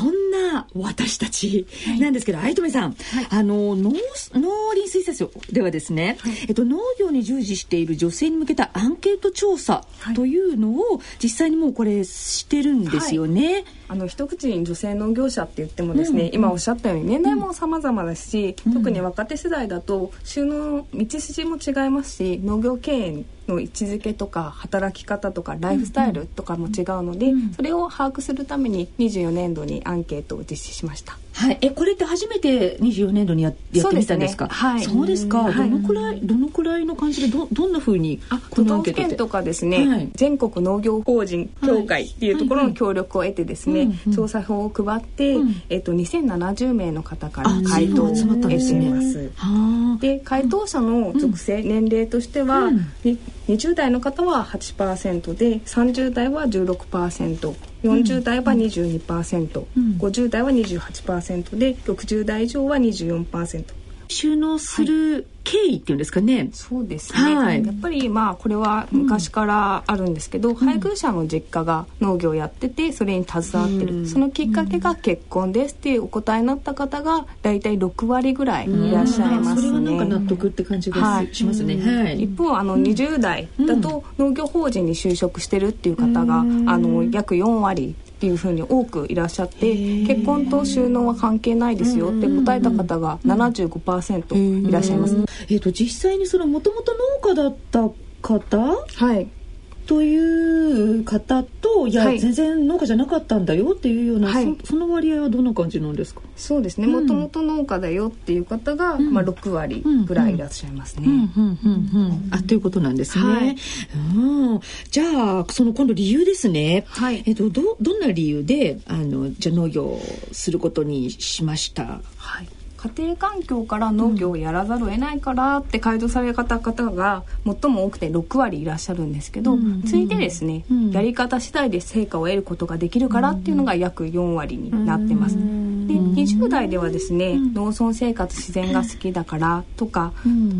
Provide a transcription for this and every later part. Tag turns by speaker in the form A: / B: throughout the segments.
A: そんな私たちなんですけど、はい、愛留さん、はい、あの農農林水産省ではですね、はい、えっと、農業に従事している女性に向けたアンケート調査というのを実際にもうこれしてるんですよね。
B: あの一口に女性農業者って言ってもですね、うん、今おっしゃったように年代も様々ですし、うん、特に若手世代だと収納道筋も違いますし農業経営の位置づけとか働き方とかライフスタイルとかも違うので、それを把握するために24年度にアンケートを実施しました。
A: はい、えこれって初めて24年度にややってみたんですか？
B: そう、ね。はい、
A: そうですか？どのくらいどのくらいの感じでどどんな風に
B: あ都道府県とかですね、はい、全国農業法人協会っていうところの協力を得てですね、調査票を配って、うん、えっと2070名の方から回答を得ています。で回答者の属性、年齢としては、うん、20代の方は8%で30代は16%。40代は22%、うん、50代は28%で60代以上は24%。
A: 収納する経緯っていうんですかね。
B: そうですね。はい、やっぱりまあこれは昔からあるんですけど、うん、配偶者の実家が農業やっててそれに携わってる、うん、そのきっかけが結婚ですっていうお答えになった方がだいたい6割ぐらいいらっしゃいますね。それは
A: なんか納得って感じが、はい、しますね。はい、
B: 一方あの20代だと農業法人に就職してるっていう方が、あの約4割っていうふうに多くいらっしゃって結婚と収納は関係ないですよって答えた方が75%いらっしゃいます。
A: えーと、実際にそのもともと農家だった方、
B: はい、
A: という方といや、はい、全然農家じゃなかったんだよっていうような、はい、そその割合はどんな感じなんですか？
B: そうですね。もともと農家だよっていう方が、うん、まあ、6割ぐらいいらっしゃいますね。
A: あということなんですね。はい、うん、じゃあその今度理由ですね。はい、えっとどどんな理由であのじゃ農業することにしました？
B: はい家庭環境から農業をやらざるを得ないからって回答され方方が最も多くて6割いらっしゃるんですけど、うん、ついでですね、うん、やり方次第で成果を得ることができるからっていうのが約4割になってます。で20代ではですね、農村生活自然が好きだからとか、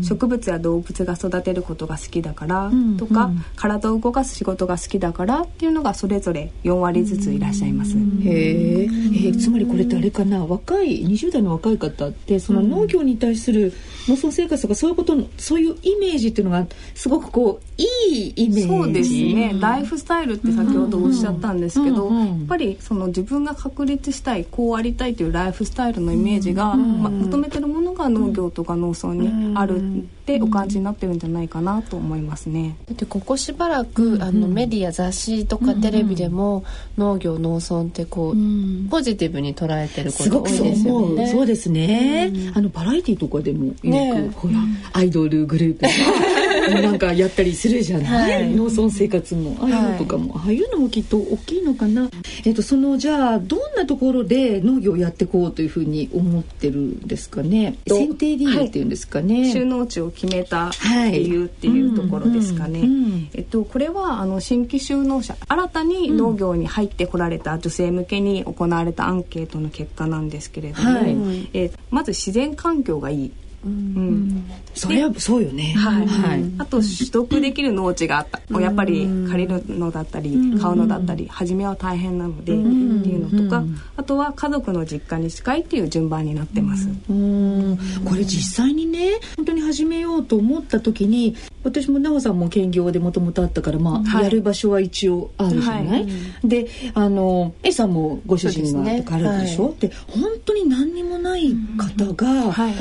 B: 植物や動物が育てることが好きだからとか、体を動かす仕事が好きだからっていうのがそれぞれ4割ずついらっしゃいます。
A: へえつまりこれってあれかな若い20代の若い方ってその農業に対する農村生活とかそういうことのそういうイメージっていうのがすごくこういいイメージ。
B: そうですね。ライフスタイルって先ほどおっしゃったんですけど、やっぱりその自分が確立したいこうありたいというライフスタイルのイメージが、まあ、求めてるものが農業とか農村にあるってお感じになってるんじゃないかなと思いますね。
C: だってここしばらく、あのメディア雑誌とかテレビでも、農業農村ってこう、ポジティブに捉えてること多いですよね。
A: そうですね、あのバラエティーとかでもよく、ね、ほらアイドルグループなんかやったりするじゃない、はい、農村生活もああいうのとかも、はい、ああいうのもきっと大きいのかな、えっと、そのじゃあどんなところで農業をやっていこうというふうに思ってるんですかね。選定理由っていうんですかね、
B: はい、収納地を決めた理由っていうところですかね、えっと、これはあの新規就農者新たに農業に入ってこられた女性向けに行われたアンケートの結果なんですけれども、はい、えまず自然環境がいいうん、
A: それはそうよね。
B: はい。はい。あと取得できる農地があった。うん、やっぱり借りるのだったり、買うのだったり、初めは大変なので、っていうのとか、あとは家族の実家に近いっていう順番になってます。
A: うん。これ実際にね、本当に始めようと思った時に、私も奈緒さんも兼業でもともとあったから、まあ、はい、やる場所は一応あるじゃない、はい、であの A さんもご主人があるでしょ？で、ねはい、本当に何にもない方が、はい、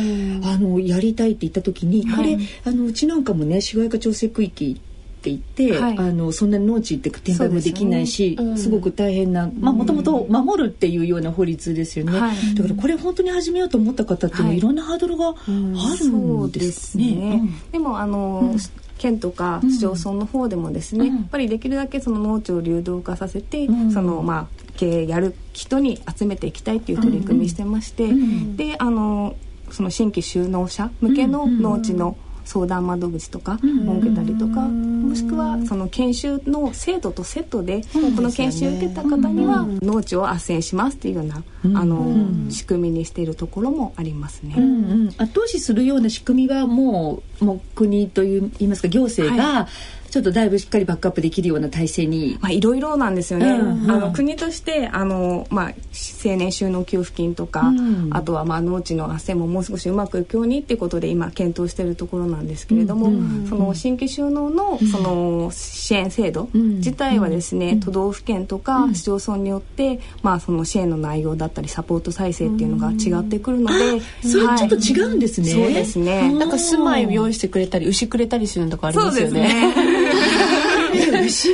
A: あのやりたいって言った時に、これあのうちなんかもね市街化調整区域って言って、はい、あのそんなに農地って転売もできないしす、ね。うん、すごく大変なまあもともと守るっていうような法律ですよね、はい、だからこれ本当に始めようと思った方っていうのは、い、ろんなハードルがあるんですね。うん、
B: でね。でもあの、県とか市町村の方でもですね、やっぱりできるだけその農地を流動化させて、そのまあ経営やる人に集めていきたいっていう取り組みしてまして、であのその新規就農者向けの農地の、相談窓口とか設けたりとか、もしくはその研修の制度とセットで、この研修を受けた方には農地を斡旋しますっていうような、あの仕組みにしているところもありますね。
A: 後押しするような仕組みはもうもう国といいますか行政が、ちょっとだいぶしっかりバックアップできるような体制に。
B: まあいろいろなんですよね、うんうん、あの国としてあの、まあ、青年収納給付金とか、うん、あとはまあ農地の斡旋ももう少しうまくいくようにっていうことで今検討しているところなんですけれども、うんうん、その新規収納のその支援制度自体はですね、都道府県とか市町村によって、まあ、その支援の内容だったりサポート再生っていうのが違ってくるので、
A: それちょっと違うんですね、
B: そうですね。
C: なんか住まいを用意してくれたり牛くれたりするのとかありますよね
A: 牛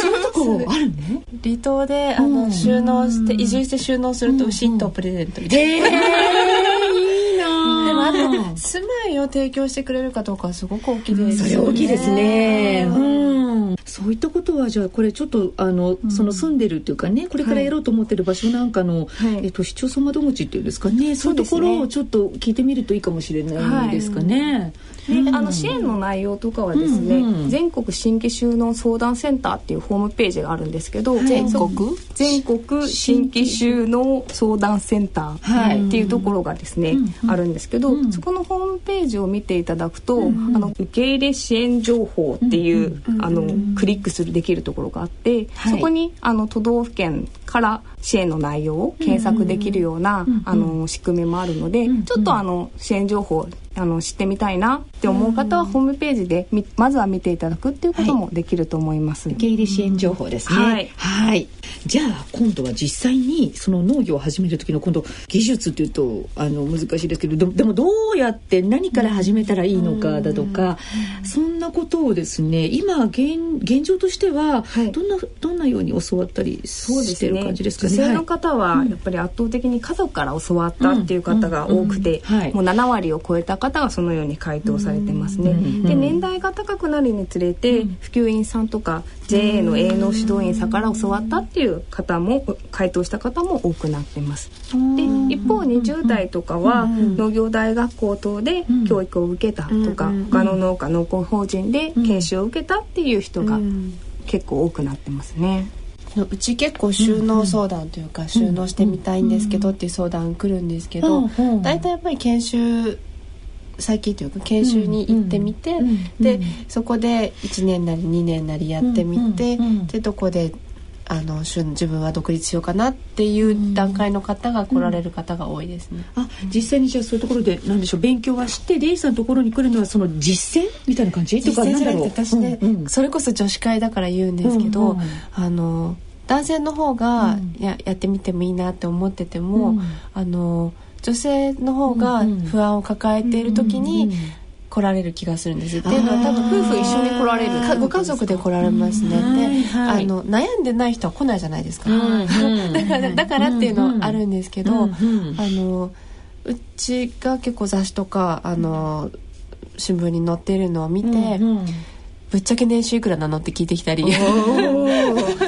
A: そのとこあるの
C: 離島であの収納して移住して収納すると牛とプレゼントみたいな、
A: いいな
C: でも住まいを提供してくれるかどうかはすごく大きいです
A: それ大きいですね。うん。そういったことはじゃあこれちょっとあの、その住んでるっていうかねこれからやろうと思ってる場所なんかの、はい、えっと市町村窓口っていうんですかね。そういうところをちょっと聞いてみるといいかもしれないですかね。はい
B: であの支援の内容とかはですね、うんうん、全国新規収納相談センターっていうホームページがあるんですけど、
C: 全国？
B: 全国新規収納相談センターっていうところがですね、あるんですけど、そこのホームページを見ていただくと、あの受け入れ支援情報っていう、あのクリックするできるところがあって、そこにあの都道府県から支援の内容を検索できるような、あの仕組みもあるので、ちょっとあの支援情報あの知ってみたいなって思う方はホームページでまずは見ていただくっていうこともできると思います。
A: 受け入れ支援情報ですね。はい。はい。じゃあ今度は実際にその農業を始める時の今度技術っていうとあの難しいですけどでもどうやって何から始めたらいいのかだとか、そんなことをですね今現現状としてはどんな、はい、どんなように教わったりしてる感じですかね？
B: 性の方はやっぱり圧倒的に家族から教わったっていう方が多くて、もう7割を超えた方はそのように回答されてますね。で年代が高くなるにつれて普及員さんとか JA の営農指導員さんから教わったっていう方も回答した方も多くなってます。で一方20代とかは農業大学校等で教育を受けたとか他の農家農耕法人で研修を受けたっていう人が結構多くなってますね。
C: うち結構収納相談というか、収納してみたいんですけどっていう相談来るんですけど、大体やっぱり研修最近というか研修に行ってみて、でそこで1年なり2年なりやってみて、でどこであの自分は独立しようかなっていう段階の方が来られる方が多いですね。
A: あ実際にじゃあそういうところで何でしょう？勉強はしてレイさんのところに来るのはその実践みたいな感じ？
C: とかなんだろう？私ね、うんうん、それこそ女子会だから言うんですけど、うんうん、あの男性の方がややってみてもいいなって思ってても、うん、あの女性の方が不安を抱えている時に来られる気がするんです。っていうのは多分夫婦一緒に来られる。ご家族で来られますね。で、あの悩んでない人は来ないじゃないですか。だからだからっていうのはあるんですけど、あのうちが結構雑誌とかあの新聞に載っているのを見て。ぶっちゃけ年収いくらなのって聞いてきたり。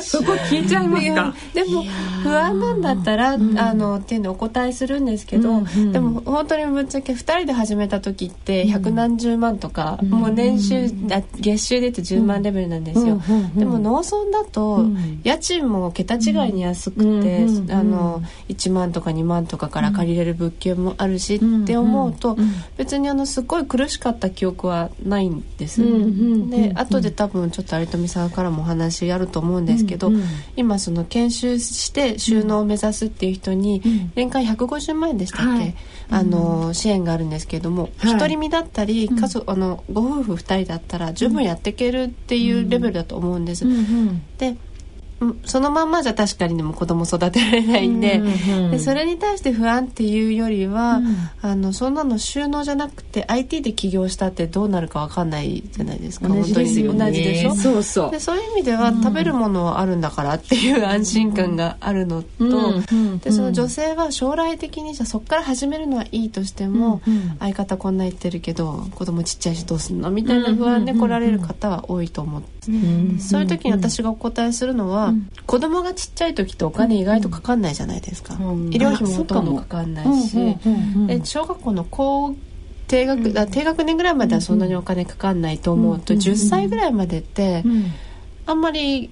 B: そこ聞いちゃいますか？
C: でも不安なんだったら、あのっていうのお答えするんですけど、でも本当にぶっちゃけ2人で始めた時って百何十万とか、もう年収月収で言うと10万レベルなんですよ、でも農村だと家賃も桁違いに安くて、あの1万とか2万とかから借りれる物件もあるしって思うと、別にあのすごい苦しかった記憶はないんです。で後で多分ちょっと有富さんからもお話あると思うんですけど、うんうん、今その研修して収納を目指すっていう人に年間150万円でしたっけ、はい、あの支援があるんですけれども、はい、独り身だったり家族あのご夫婦2人だったら十分やっていけるっていうレベルだと思うんです。でそのまんまじゃ確かにでも子供育てられないんでうんうん、でそれに対して不安っていうよりは、うん、あのそんなの収納じゃなくて IT で起業したってどうなるか分かんないじゃないですか
A: 同じですよ、ね、
C: 同じでしょ？
A: そうそう。
C: でそういう意味では、食べるものはあるんだからっていう安心感があるのと、うんでその女性は将来的にじゃそこから始めるのはいいとしても、相方こんな言ってるけど子供ちっちゃいしどうすんの？みたいな不安で来られる方は多いと思って、そういう時に私がお答えするのは、子供がちっちゃい時ってお金意外とかかんないじゃないですか、うん、医療費もほとんどかかんないし、で小学校の高低学、うん、低学年ぐらいまではそんなにお金かかんないと思うと、うん、10歳ぐらいまでって、あんまり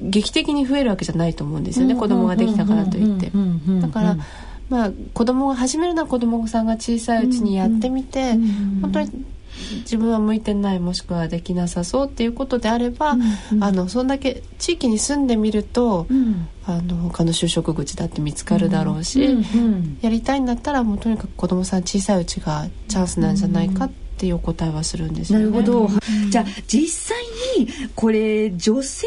C: 劇的に増えるわけじゃないと思うんですよね、子供ができたからといって。だからまあ子供が始めるのは子供さんが小さいうちにやってみて、本当に自分は向いてないもしくはできなさそうっていうことであれば、うんうん、あのそんだけ地域に住んでみると、うん、あの他の就職口だって見つかるだろうし、うんうん、やりたいんだったらもうとにかく子供さん小さいうちがチャンスなんじゃないかっていうお答えはするんですよね。
A: なるほど、じゃあ実際にこれ女性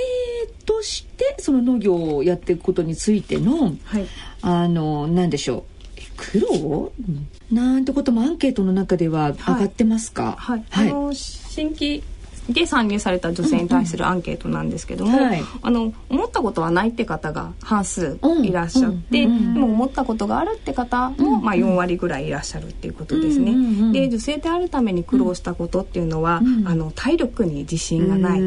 A: としてその農業をやっていくことについての、はい、あの何でしょう苦労、なんてこともアンケートの中では上がってますか、
B: はい、はい、あの新規で参入された女性に対するアンケートなんですけども、うんうんはい、あの思ったことはないって方が半数いらっしゃって、でも思ったことがあるって方も、まあ、4割ぐらいいらっしゃるっていうことですね。で女性であるために苦労したことっていうのは、あの体力に自信がないって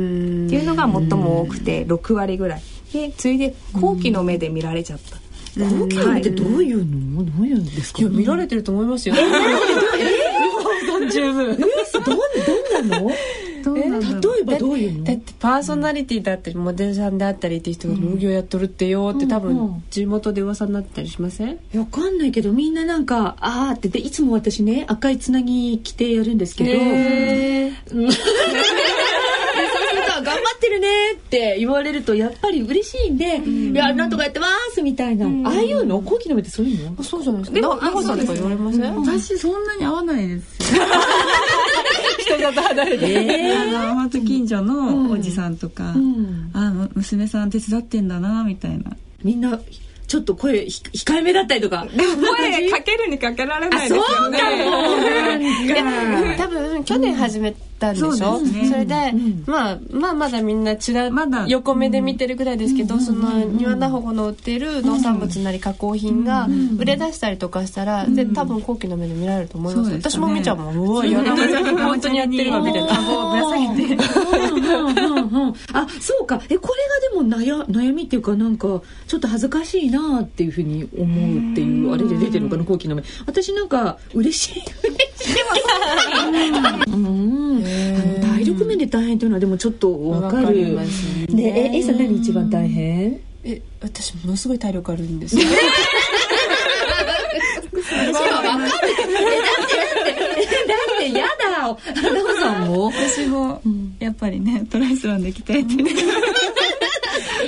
B: いうのが最も多くて6割ぐらい。で次いで後期の目で見られちゃった。
A: 後期ってどういうの、どういうんですか、
C: いや見られてると思いますよ。え？
A: ー、十分。え？ー、どどんなの？例えばどういうの？
C: だってパーソナリティだったりモデルさんであったりっていう人が農業やっとるってよって多分地元で噂になったりしません？
A: わかんないけどみんななんかああってでいつも私ね赤いつなぎ着てやるんですけど、えー、頑張ってるねって言われるとやっぱり嬉しいんで「いやなんとかやってます」みたいな、ああいうの後期の目ってそういう
C: の？そうじゃないです。かでも長さんとか？言われません。
D: 私そんなに合わないですよ。
C: 人里離れて、
D: えー、あの本当近所のおじさんとか、うん、あ娘さん手伝ってんだなみたいな。
A: みんなちょっと声控えめだったりとか。
B: でも声かけるにかけられないですよね。
C: 多分去年始めたんでしょ、そね、それで、うん、まあまあまだみんなちらまだ。横目で見てるぐらいですけど、うん、その庭田保護の売ってる農産物なり加工品が売れ出したりとかしたら、で多分後期の目で見られると思います、ね、私も見ちゃうもんうわやだ本当にやってるわみたいな顎をぶら下げて。
A: あそうか。えこれがでも悩悩みっていうかなんかちょっと恥ずかしいなっていうふうに思うっていうあれで出てるのかな後期の目。私なんか嬉しい。嬉しい。うんあの体力面で大変というのはでもちょっと分かる。ね。ねえ A さん何一番大変？
C: え私ものすごい体力あるんです。よ
A: だってやだ奈さんも？
D: 私もやっぱりねトライスロンで鍛えてね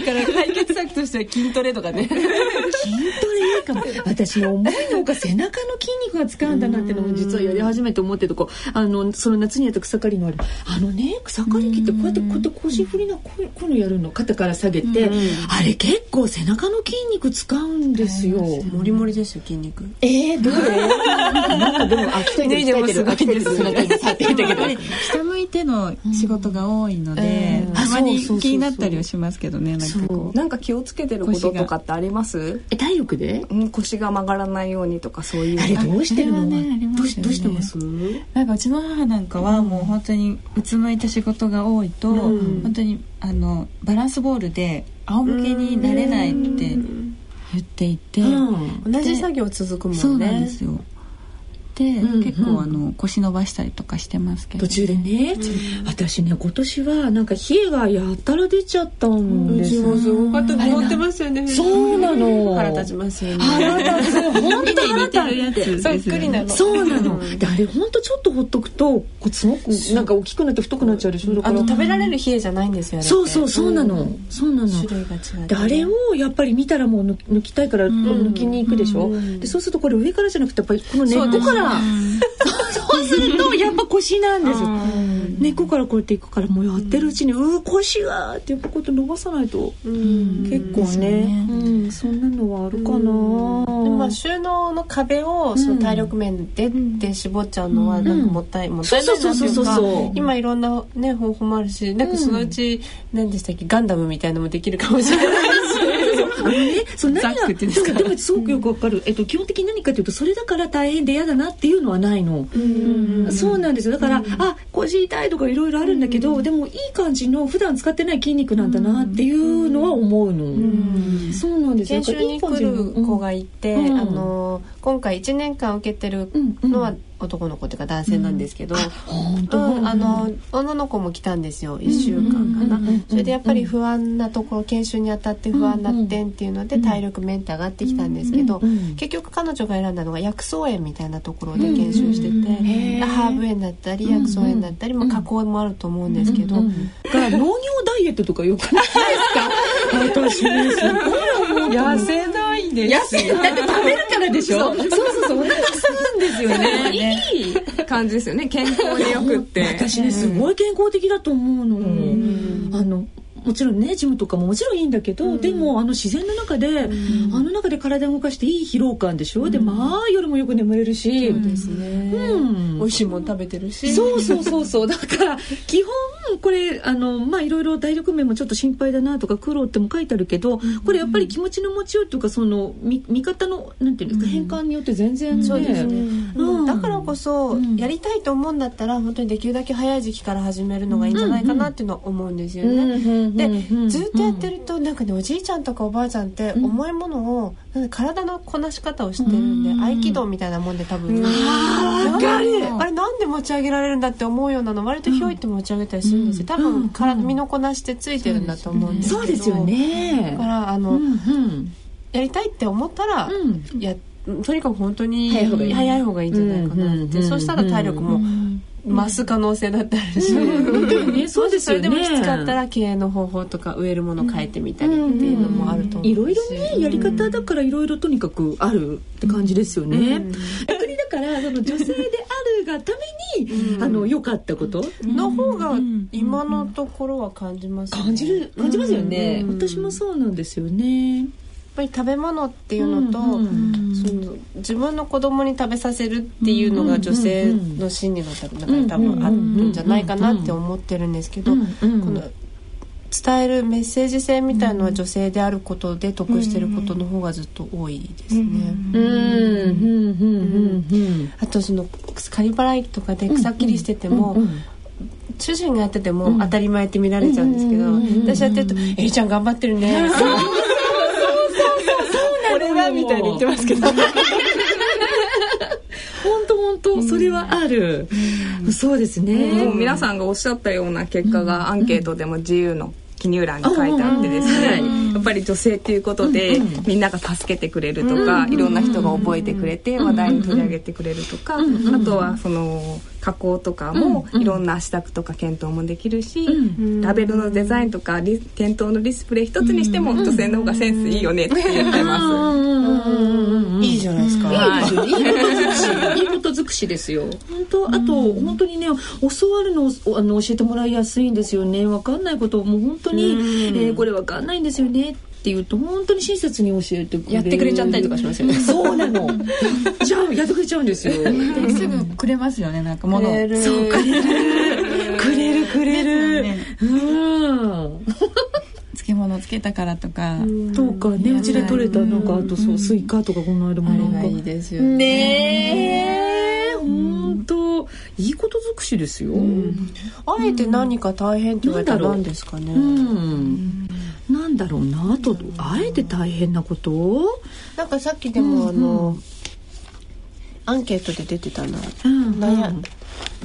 C: だから解決策としては筋トレとかね。筋トレ
A: いいか。も私の思いのほか背中の筋肉が使うんだなっていうのも実はやり始めて思ってるとこあのその夏にやった草刈りのあれあのね草刈り機ってこうやってこうやって腰振りなこうこういうのやるの肩から下げて、うん、あれ結構背中の筋肉使うんですよ。
C: もりもりですよ筋肉。
A: えー、どれ？なんかでもあ一人で鍛えてる。鍛えてる背中に
D: さってたけど下向いての仕事が多いので、たまに気になったりはしますけどねなんかこ
B: う。なんか気をつけてることとかってあります？
A: え体力で、
B: うん、腰が曲がらないようにとかそういう。
A: あれどうしてるの、ねね、どうしどうしてます？
D: なんかうちの母なんかはもう本当にうつむいた仕事が多いと、うん、本当にあのバランスボールで仰向けになれないって言っていて、う
C: ん、同じ作業続くもんね。
D: そうなんですよ。て、うんうん、結構あの腰伸ばしたりとかしてますけど、
A: ね、途中でね、うん、私ね今年はなんか冷えがやったら出ちゃったんです。よ、
C: うん、すごかった乗ってますよね。
A: そうなの。
C: 腹立ちますよね。
A: 腹立つ。本当腹
C: 立って。そっくりなの。
A: そうなの。であれ本当ちょっとほっとくとすごくなんか大きくなって太くなっちゃうでしょ？
C: あの食べられる冷えじゃないんですよ
A: そうそうそうなの、そうなの。
C: 種類が違
A: うであれをやっぱり見たらもう抜きたいから抜きに行くでしょ、でそうするとこれ上からじゃなくてやっぱりこの根っこからそうするとやっぱ腰なんです根っこからこうやっていくからもうやってるうちに「うう腰が」ってやっぱこうやって伸ばさないと結構ね。うんそんなのはあるかな。
C: まあ収納の壁をその体力面でって絞っちゃうのはなんかもったいもったいないなっていうか今いろんなね方法もあるしなんかそのうち何でしたっけガンダムみたいのもできるかもしれないし
A: あのねそう何が？でもでもすごくよくわかる。えっと基本的に何かというとそれだから大変で嫌だなっていうのはないの。そうなんですよ。だから、あ腰痛いとかいろいろあるんだけど、でもいい感じの普段使ってない筋肉なんだなっていうのは思うの、そうなんです
C: よ。研修に来る子がいて、あの今回1年間受けてるのは、男の子っていうか男性なんですけど、
A: 本当？
C: うんあの女の子も来たんですよ1週間かな、それでやっぱり不安なところ研修にあたって不安な点っていうので体力メンテ上がってきたんですけど、結局彼女が選んだのが薬草園みたいなところで研修してて、ハーブ園だったり薬草園だったり、まあ、加工もあると思うんですけど、
A: が農業ダイエットとかよくないですか？私ねすごい思う
D: 痩せないです
A: 安い。だって食べるからでしょ？そう。そうそうお腹するんですよね。いい。
B: 感じですよね。健康によくって。
A: 私ねすごい健康的だと思うの。あのもちろんねジムとかももちろんいいんだけど、でもあの自然の中で、あの中で体を動かしていい疲労感でしょ、でまあ夜もよく眠れるし、
C: ですね、
A: うん。
C: 美味しいもの食べてるし。
A: そうそうそうそう。だから基本これあのまあいろいろ体力面もちょっと心配だなとか苦労っても書いてあるけど、これやっぱり気持ちの持ちようというかその見見方のなんていうんですか、変換によって全然ね。
C: そうですね、
A: うん。
C: だからこそ、
A: ん。
C: やりたいと思うんだったら本当にできるだけ早い時期から始めるのがいいんじゃないかなっていうのは思うんですよね。でずっとやってるとなんかねおじいちゃんとかおばあちゃんって重いものを体のこなし方を知ってるんで、合気道みたいなもんで多分、
A: あわかる。
C: あれなんで持ち上げられるんだって思うようなの割とひょいって持ち上げたりするんですよ。多分体身のこなしてついてるんだと思うんですけど。
A: そうですよね。
C: だからあの、
A: うんうん
C: やりたいって思ったら、
A: うん。
C: やとにかく本当に
A: 早い方がいい。
C: んじゃないかなって、
A: うん
C: そうしたら体力も増す可能性だってあるし、
A: ね そうです
C: それ
A: よね
C: でもきつかったら経営の方法とか植えるもの変えてみたりっていうのもあると思うし。
A: いろいろねやり方だからいろいろとにかくあるって感じですよね、
C: うん。
A: 逆にだからその女性であるがために、あの良かったこと
C: の方が今のところは感じます、ね。
A: 感じる感じますよね、
C: うん。
A: 私もそうなんですよね
C: ぱり食べ物っていうのと、
A: うんうん
C: その自分の子供に食べさせるっていうのが女性の心理の中に多分あるんじゃないかなって思ってるんですけど、
A: うんうん
C: この伝えるメッセージ性みたいのは女性であることで得してることの方がずっと多いですね。
A: うんうんうんうん
C: あとその刈り払いとかで草切りしてても、
A: うん
C: 主人がやってても当たり前って見られちゃうんですけど、私やってると「えりちゃん頑張ってるね」みたいに言ってますけど。
A: 本当本当それはある、そうですね、
B: もう皆さんがおっしゃったような結果がアンケートでも自由の記入欄に書いてあってですね、やっぱり女性っていうことで、みんなが助けてくれるとか、いろんな人が覚えてくれて話題に取り上げてくれるとか、あとはその加工とかもいろんな支度とか検討もできるし、ラベルのデザインとかリ店頭のディスプレイ一つにしても女性の方がセンスいいよねって言ってます。
C: いいじゃないですか。
A: い。いこと。尽くしですよ。本当あと、本当にね教わるのをあの教えてもらいやすいんですよね。わかんないことをもう本当に、えーこれわかんないんですよねって言うと本当に親切に教えてくれる。
C: やってくれちゃったりとかしますよね。
A: そうなの。じゃあやってくれちゃうんですよ。
D: すぐくれますよねなんか物を
A: そうくれるくれるくれる。
D: ね
A: うん。
D: 漬物つけたからとか
A: とかねうちで取れたなんかあとそうスイカとかこの間もなんか。
C: いいですよね。
A: ねえ本当いいこと尽くしですよ。
C: あえて何か大変って言われたら何ですかね。
A: うん、なんだろうなあとあえて大変なこと？
C: なんかさっきでもあの、アンケートで出てたな。
A: うん
C: 悩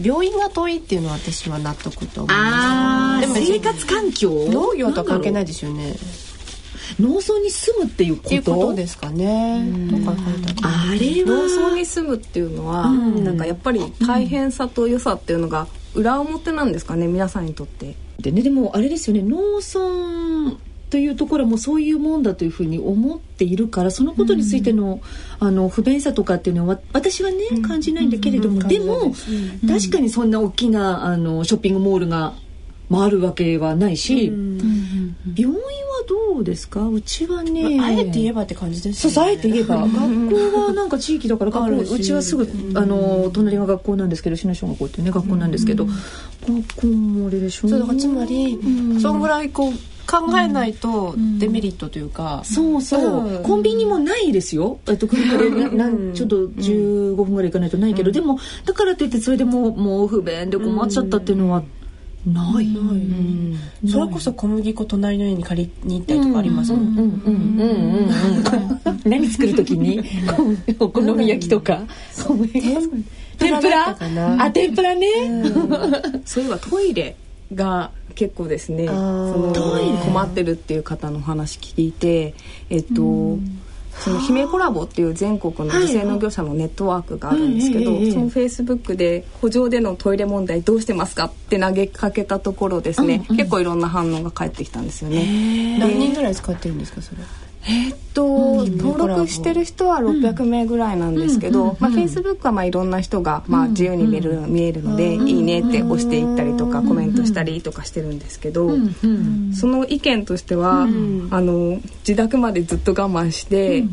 C: 病院が遠いっていうのは私は納得と思います。でも
A: 生活環境？
C: 農業とは関係ない
A: い
C: ですよね。
A: 農村に住むっていうこと？
C: っていうことですかね。とか書いてあ
A: れ
B: 農
A: は
B: 村に住むっていうのは、
A: ん
B: なんかやっぱり大変さと良さっていうのが裏表なんですかね皆さんにとって。
A: でねでもあれですよね農村というところもそういうもんだというふうに思っているからそのことについての,、あの不便さとかっていうのはわ私はね感じないんだけれども、でも、確かにそんな大きなあのショッピングモールが回るわけはないし、病院はどうですか？うちはね、
C: あえて言えばって感じですね。
A: そうあえて言えば。学校はなんか地域だから学校うちはすぐあの隣が学校なんですけど信濃小学校っていうね学校なんですけど、学校もあれでしょ？
C: そうだからつまり、
A: うん。
C: そんぐらいこう考えないとデメリットというか、
A: そうそう、
C: うん。
A: コンビニもないですよ。えっと車でななん。ちょっと15分ぐらい行かないとないけど、でもだからといってそれでもうもう不便で困っちゃったっていうのはない、うん。
C: それこそ小麦粉隣の家に借りに行ったりとかありますもん、
A: 何作る時にお好み焼きとか天ぷらあ天ぷらね、
B: そういえばトイレが結構ですねその困ってるっていう方の話聞いてえっと、その姫コラボっていう全国の女性の業者のネットワークがあるんですけど、そのフェイスブックで補助でのトイレ問題どうしてますかって投げかけたところですね、結構いろんな反応が返ってきたんですよね。
C: 何人ぐらい使ってるんですかそれ？
B: えー、っと、うん、登録してる人は600名ぐらいなんですけど、うん、まあ、フェイスブックはまあいろんな人がまあ自由に見える,、見えるので、いいねって押していったりとか、コメントしたりとかしてるんですけど、その意見としては、あの自宅までずっと我慢して、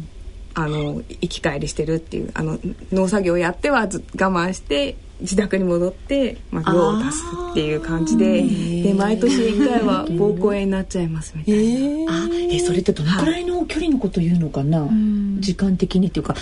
B: あの行き帰りしてるっていうあの農作業やっては我慢して自宅に戻って、まあ、用を出すっていう感じでで毎年1回は膀胱炎になっちゃいますみたいな。え
A: ー、あえそれってどのくらいの距離のこと言うのかな、はい、時間的にっていうか大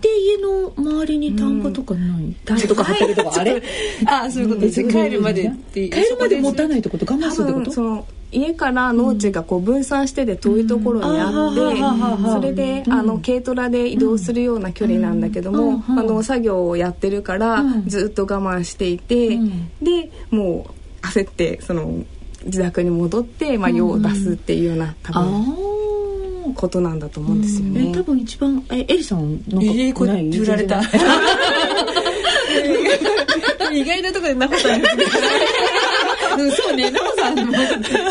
A: 抵家の周りに田んぼとかない、田ん。ぼとか畑とかあれ？
C: あそういうことです。帰るまで
A: 帰るまで持たないってこと？我慢するってこと？
B: 家から農地がこう分散してて遠いところにあって、それであの軽トラで移動するような距離なんだけども、あの作業をやってるからずっと我慢していて、でもう焦ってその自宅に戻って、まあ、用を出すっていうような多分ことなんだと思うんですよね。
A: 多分一番えエリさんなんかない、えー、
C: こ振られた。意外なところでナホさん
A: うん、そうね、ナオさん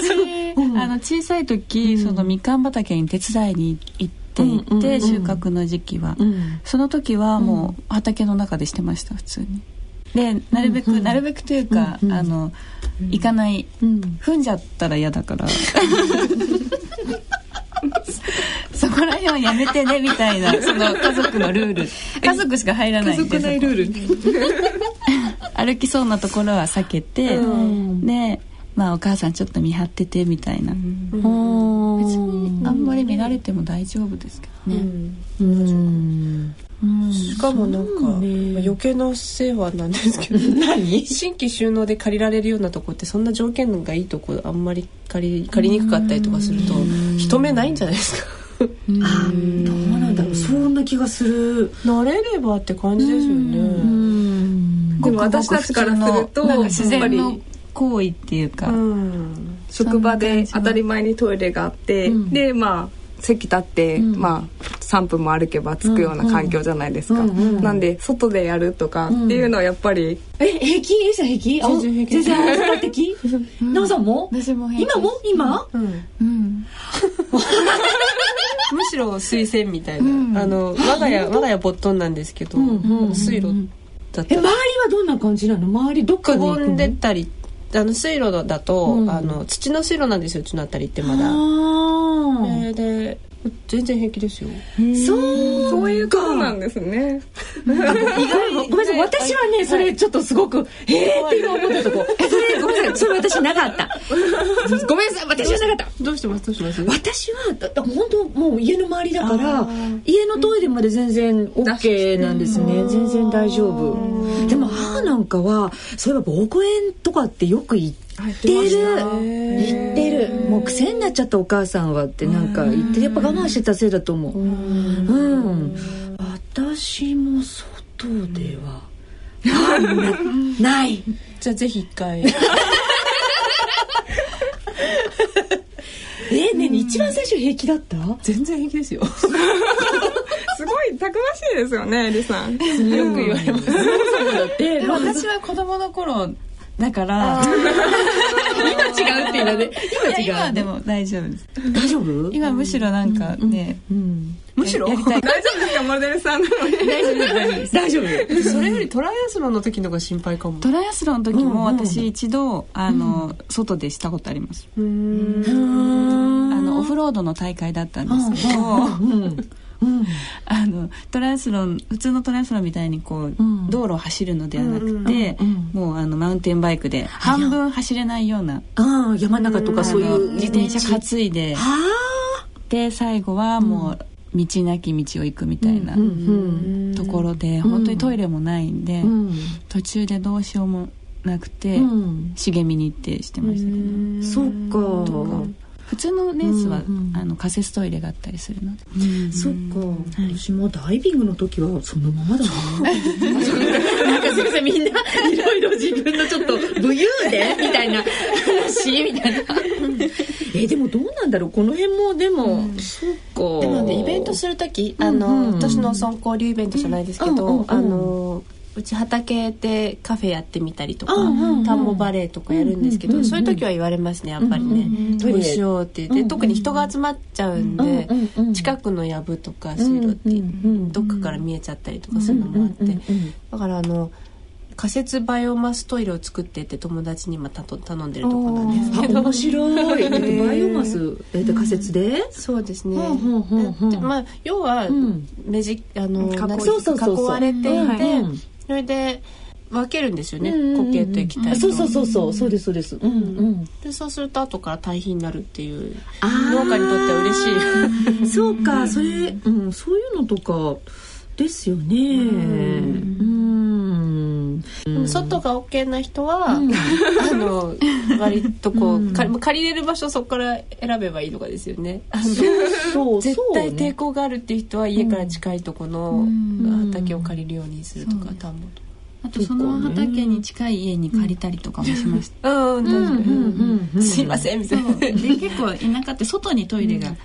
D: 小さい時、そのみかん畑に手伝いに行っていて、収穫の時期は、その時はもう畑の中でしてました普通に。でなるべく、なるべくというか、あの行かない、踏んじゃったら嫌だから。そこら辺はやめてねみたいなその家族のルール。家族しか入らない
A: んで家族内ルール。
D: 歩きそうなところは避けて、うん、でまあお母さんちょっと見張っててみたいな、うん、別にあんまり見られても大丈夫ですけどね、うん、
C: しかもなんか、ね、余計な世話なんですけど。
A: 何？
C: 新規収納で借りられるようなとこってそんな条件がいいとこあんまり借り借りにくかったりとかすると人目ないんじゃないですか。あどう
A: なんだろう。そんな気がする。
C: 慣れればって感じですよね。
B: でも私たちからすると
D: 自然の行為っていうか、う
B: ん、職場で当たり前にトイレがあって、うん、でまあ席立って、うん、まあ3分も歩けば着くような環境じゃないですか、うんうん、なんで外でやるとかっていうのはやっぱり、
A: うん、え平気？エイさん平気。
C: 全然平気？全然
A: 平気 奈緒さんも？
C: 私も
A: 今も？今？うん、うん。
C: むしろ水洗みたいな、あの我が家我が家ボットンなんですけど、水路
A: だった。え周りはどんな感じなの？周りどっかに
C: 行くんでったりあの水路だと、うん、あの土の水路なんですようちのあたりってまだ。えー、で全然平気ですよ。
B: そうそういうことなんですね。意
A: 外ごめんなさい私はねそれちょっとすごくええっていう思ったとこ。それごめんなさいそれ私なかった。ごめんなさい私はなかった。
C: どうしてますどうします？
A: 私はだ本当もう家の周りだから家のトイレまで全然オッケーなんですね。全然大丈夫。でも母なんかはそういえば膀胱炎とかってよく言って。言ってる言ってるもう癖になっちゃったお母さんはってなんか言ってやっぱ我慢してたせいだと思ううん私も外ではない。
C: じゃあぜひ一回。
A: えね一番最初平気だった？
C: 全然平気ですよ。す
B: ごいたくましいですよねリさん。よ
C: く言われます。で私は子供の頃だから
A: 今違うっていうので
D: 今違う今でも大丈夫です。
A: 大丈夫？
D: 今むしろなんかね、うん、うん。
A: むしろ？
B: 大丈夫ですかモデルさんなのに。
A: 大丈夫です。大丈夫。
C: それよりトライアスロンの時のが心配かも。
D: トライアスロンの時も私一度あの、外でしたことあります。うん。あのオフロードの大会だったんですけど、うん、あのトライアスロン普通のトライアスロンみたいにこう、うん、道路を走るのではなくて、もうあのマウンテンバイクで半分走れないような
A: あ山の中とかそういう
D: 自転車担いでで最後はもう道なき道を行くみたいなところで、本当にトイレもないんで、途中でどうしようもなくて、茂みに行ってしてましたけど、
A: そっか
D: 普通のレースは、うんうん、あの仮設トイレがあったりするので、
A: うん、そっか、はい、私もダイビングの時はそのままだな。なんかすいませんみんな いろいろ自分のちょっと武勇伝みたいな。話みたいなえでもどうなんだろう。この辺もでも、うん、そっか。
C: でもねイベントする時あの、うんうん、私の村交流イベントじゃないですけど、うんうんうん、あのうち畑でカフェやってみたりとか、田んぼバレーとかやるんですけど、そういう時は言われますねやっぱりね、どうしようって言って、特に人が集まっちゃうんで、近くの藪とか水路ってどっかから見えちゃったりとかするのもあって、だからあの仮設バイオマストイレを作ってって友達に今たと頼んでるとこなんですけど。
A: 面白い、えー、バイオマス、えー、仮設で、
C: うん、そうですね、まあ要は、目じあの囲われていて、それで分けるんですよね、固形と液体
A: そうそうそうそう。そうですそうです、うん。う
C: ん、でそうすると後から堆肥になるっていう。農家にとっては嬉
A: しい。そうかそれ、うん、そういうのとかですよね。うん
C: 外が OK な人は、うん、あの割とこう、うん、借りれる場所そこから選べばいいとかですよね。そう絶対抵抗があるっていう人は家から近いとこの畑を借りるようにするとか、田んぼとか。
D: あとその畑に近い家に借りたりとかもしました。
C: うん、確かに。すいませんみたいな。で
D: 結構田舎って外にトイレが、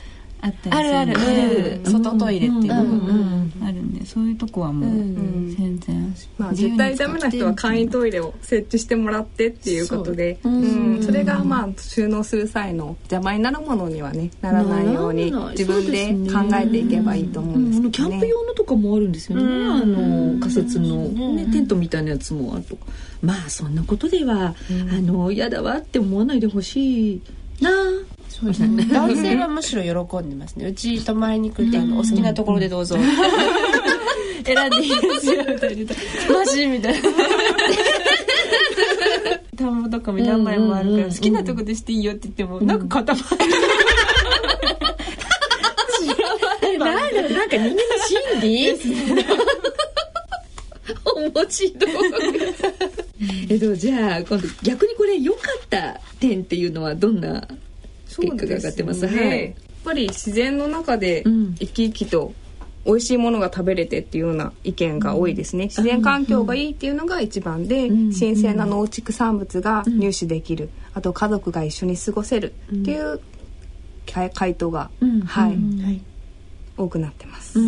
D: あったりする
C: あるある、外トイレっていう
D: でそういうとこはもう全然、
B: まあ、絶対ダメな人は簡易トイレを設置してもらってっていうことでそ,、うん。それがまあ収納する際の邪魔になるものにはねならないように自分で考えていけばいいと思うんですけど、ね、
A: キャンプ用のとかもあるんですよね、あの仮設の、ね、テントみたいなやつもあると。まあそんなことでは、あの嫌だわって思わないでほしいな
C: そうですね。男性はむしろ喜んでますね。うち泊まりに来るとあのお好きなところでどうぞ。選んでいいですよみたいな。マジみたいな。田んぼとかも何枚もあるから好きなとこでしていいよって言ってもなんか固ま
A: る。なんだなんか人間の心理？面白い。えっとじゃあ今度逆にこれ良かった点っていうのはどんな？結果が上がってます。
B: ね、はい、やっぱり自然の中で生き生きと美味しいものが食べれてっていうような意見が多いですね、自然環境がいいっていうのが一番で、新鮮な農畜産物が入手できる、あと家族が一緒に過ごせるっていう回答が、はい、多くなってます。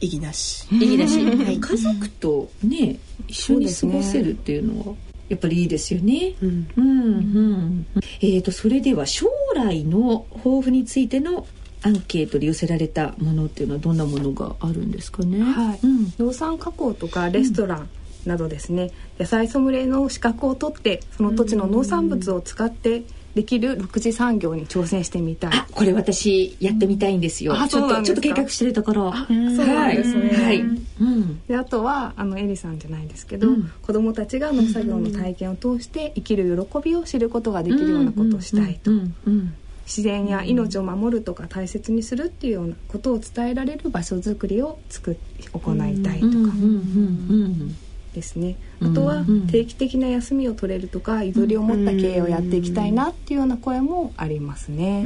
C: 意義なし。
A: 意義なし。家族とね一緒に過ごせるっていうのは。やっぱりいいですよね。うん、うん、うん。えっ、ー、とそれでは将来の抱負についてのアンケートで寄せられたものっていうのはどんなものがあるんですかね？
B: はい。うん、農産加工とかレストランなどですね、野菜ソムリエの資格を取ってその土地の農産物を使ってできる六次産業に挑戦してみたい。
A: これ私やってみたいんですよ。うん、ちょっとちょっと計画してるところ。
B: そうなんですね。はい。うん、であとはあのエリさんじゃないですけど、うん、子供たちが農作業の体験を通して生きる喜びを知ることができるようなことをしたいと。自然や命を守るとか大切にするっていうようなことを伝えられる場所づくりを作行いたいとか。ですね。あとは定期的な休みを取れるとかゆとりを持った経営をやっていきたいなっていうような声もありますね。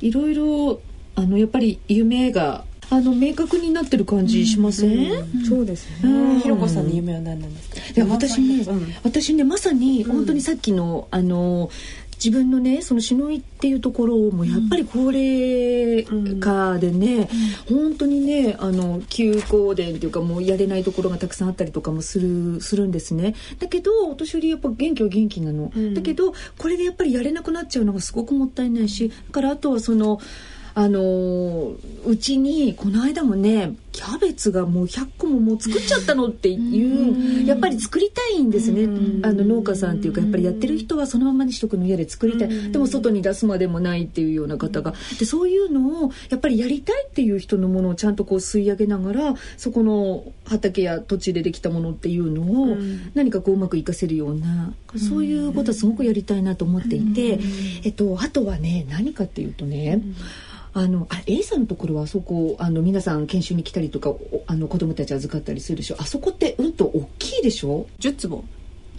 A: いろいろあのやっぱり夢があの明確になってる感じしません、うん
B: うん、そうですね。
C: ひろこさんの夢は何なんですか？
A: いや私ね、うん、私ねまさに本当にさっきの、あの自分のねその篠井っていうところもやっぱり高齢化でね、うん、本当にねあの休校伝っていうかもうやれないところがたくさんあったりとかもするするんですね。だけどお年寄りやっぱ元気は元気なの、うん、だけどこれでやっぱりやれなくなっちゃうのがすごくもったいないしだからあとはそのあのうちにこの間もねキャベツがもう100個ももう作っちゃったのっていうやっぱり作りたいんですね。あの農家さんっていうかやっぱりやってる人はそのままにしとくの嫌で作りたい。でも外に出すまでもないっていうような方が。でそういうのをやっぱりやりたいっていう人のものをちゃんとこう吸い上げながらそこの畑や土地でできたものっていうのを何かこううまく活かせるようなそういうことはすごくやりたいなと思っていて。えっとあとはね何かっていうとねあのあ A さんのところはそこあの皆さん研修に来たりとかあの子供たち預かったりするでしょ？あそこってうんと大きいでしょ
C: ？10坪。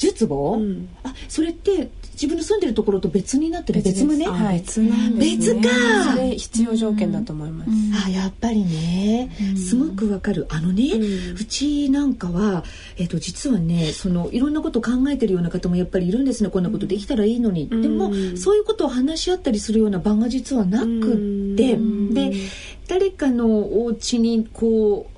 A: 10坪、うん、あそれって自分の住んでるところと別になってる別棟
B: はい、別なんです、
A: ね、別か。
C: それ必要条件だと思います、うん、
A: あやっぱりね、うん、すごくわかる。あのね、うちなんかは、えーと、実はねそのいろんなこと考えてるような方もやっぱりいるんですね。こんなことできたらいいのに、でもそういうことを話し合ったりするような場が実はなくって、で誰かのお家にこう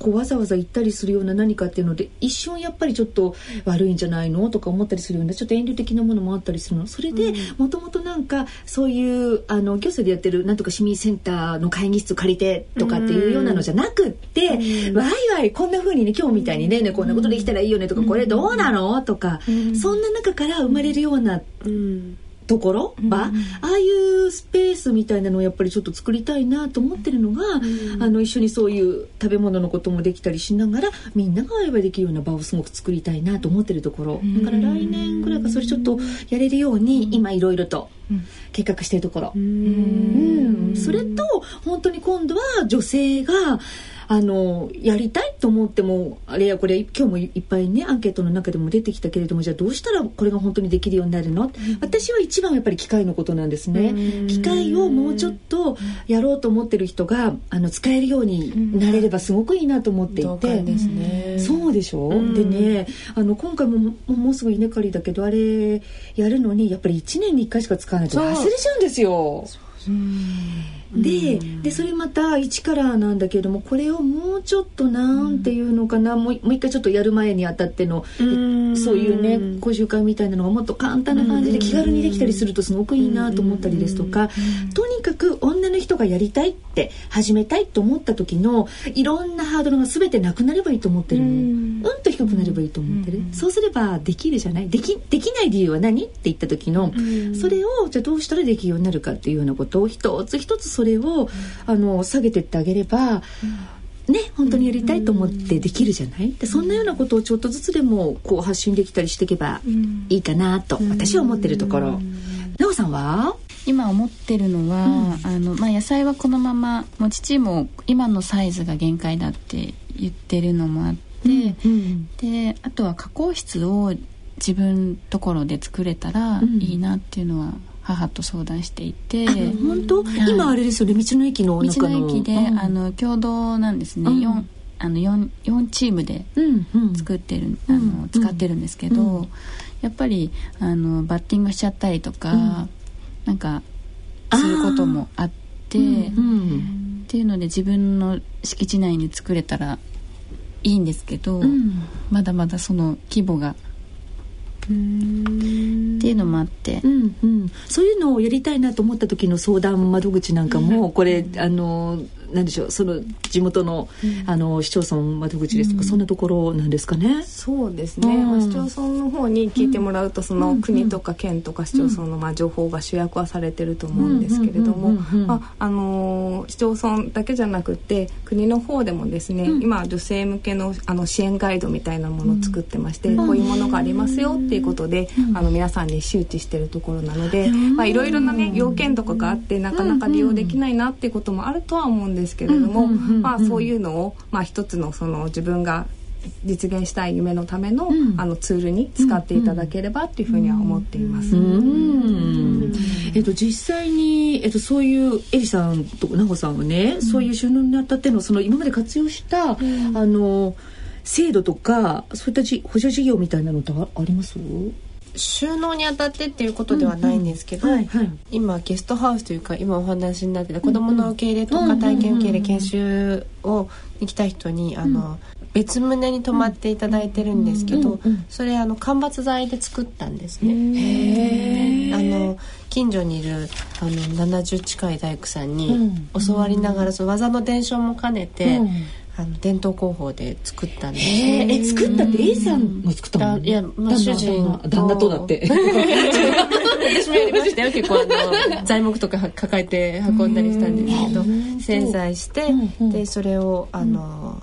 A: こうわざわざ行ったりするような何かっていうので一瞬やっぱりちょっと悪いんじゃないのとか思ったりするようなちょっと遠慮的なものもあったりするの。それでもともとなんかそういうあの行政でやってるなんとか市民センターの会議室借りてとかっていうようなのじゃなくって、わいわいこんな風にね今日みたいにねねこんなことできたらいいよねとか、これどうなのとか、そんな中から生まれるような。うんところは、うん、ああいうスペースみたいなのをやっぱりちょっと作りたいなと思ってるのが、うん、あの一緒にそういう食べ物のこともできたりしながらみんなが会話できるような場をすごく作りたいなと思ってるところ、うん、だから来年ぐらいかそれちょっとやれるように今いろいろと計画してるところ。うん。それと本当に今度は女性があのやりたいと思ってもあれやこれ今日もいっぱいねアンケートの中でも出てきたけれどもじゃあどうしたらこれが本当にできるようになるの、うん、私は一番やっぱり機械のことなんですね。機械をもうちょっとやろうと思ってる人があの使えるようになれればすごくいいなと思っていて、
C: ね、
A: そうでしょ、うでねあの今回ももうすぐ稲刈りだけどあれやるのにやっぱり1年に1回しか使わないと忘れちゃうんですよ。ででそれまた一からなんだけどもこれをもうちょっとなんていうのかな、もうもう一回ちょっとやる前にあたってのそういうね講習会みたいなのがもっと簡単な感じで気軽にできたりするとすごくいいなと思ったりですとかとにかく女の人がやりたいって始めたいと思った時のいろんなハードルが全てなくなればいいと思ってる。うん。と低くなればいいと思ってる。そうすればできるじゃない？できできない理由は何？って言った時のそれをじゃあどうしたらできるようになるかっていうようなことを一つ一つそれをあの下げてってあげれば、ね、本当にやりたいと思ってできるじゃない？でそんなようなことをちょっとずつでもこう発信できたりしていけばいいかなと私は思ってるところ。なおさんは？
D: 今思ってるのは、うん、あのまあ、野菜はこのままもう父も今のサイズが限界だって言ってるのもあって、うんうん、であとは加工室を自分ところで作れたらいいなっていうのは母と相談していて。
A: 本当、はい、今あれですよね。道の駅の
D: 道の駅で、うん、あの共同なんですね、うん、4, あの 4, 4チームで作ってる、うん、あの使ってるんですけど、やっぱりあのバッティングしちゃったりとか、うん、なんかすることもあって、っていうので自分の敷地内に作れたらいいんですけど、まだまだその規模がっていうのもあって、
A: うんうん、そういうのをやりたいなと思った時の相談窓口なんかも、これあのなんでしょうその地元の,、あの市町村窓口ですとか、そんなところなんですかね？
B: そうですね、まあ、市町村の方に聞いてもらうと、その国とか県とか市町村のまあ情報が主役はされてると思うんですけれどもあの市町村だけじゃなくて国の方でもですね、今女性向けのあの支援ガイドみたいなものを作ってまして、こういうものがありますよっていうことで、あの皆さんに周知してるところなので、まあ、いろいろなね要件とかがあってなかなか利用できないなっていうこともあるとは思うんですですけれども、まあ、そういうのを、まあ、一つのその自分が実現したい夢のための,、あのツールに使っていただければっていうふうには思っています。
A: えっと実際にえっとそういうエリさんと奈穂さんはね、そういう収納にあたってのその今まで活用した、あの制度とかそういったじ補助事業みたいなのってあります？
C: 収納にあたってっていうことではないんですけど、今ゲストハウスというか今お話になってた子どもの受け入れとか体験受け入れ研修をに来た人にあの、別棟に泊まっていただいてるんですけど、それあの間伐材で作ったんですね。あの近所にいるあの70近い大工さんに教わりながらその技の伝承も兼ねて、あの伝統工法で作ったんです、
A: ね、え作ったって A さんが作ったの？
C: いや、まあ、主人
A: 旦那と。だって。
C: 私もやりましたよ。結構あの 材木とか抱えて運んだりしたんですけど製材して、でそれをあの、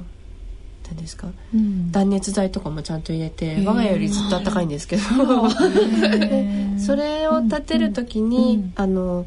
C: 何ですか、うん、断熱材とかもちゃんと入れて我が家よりずっと暖かいんですけど。それを立てる時に、あの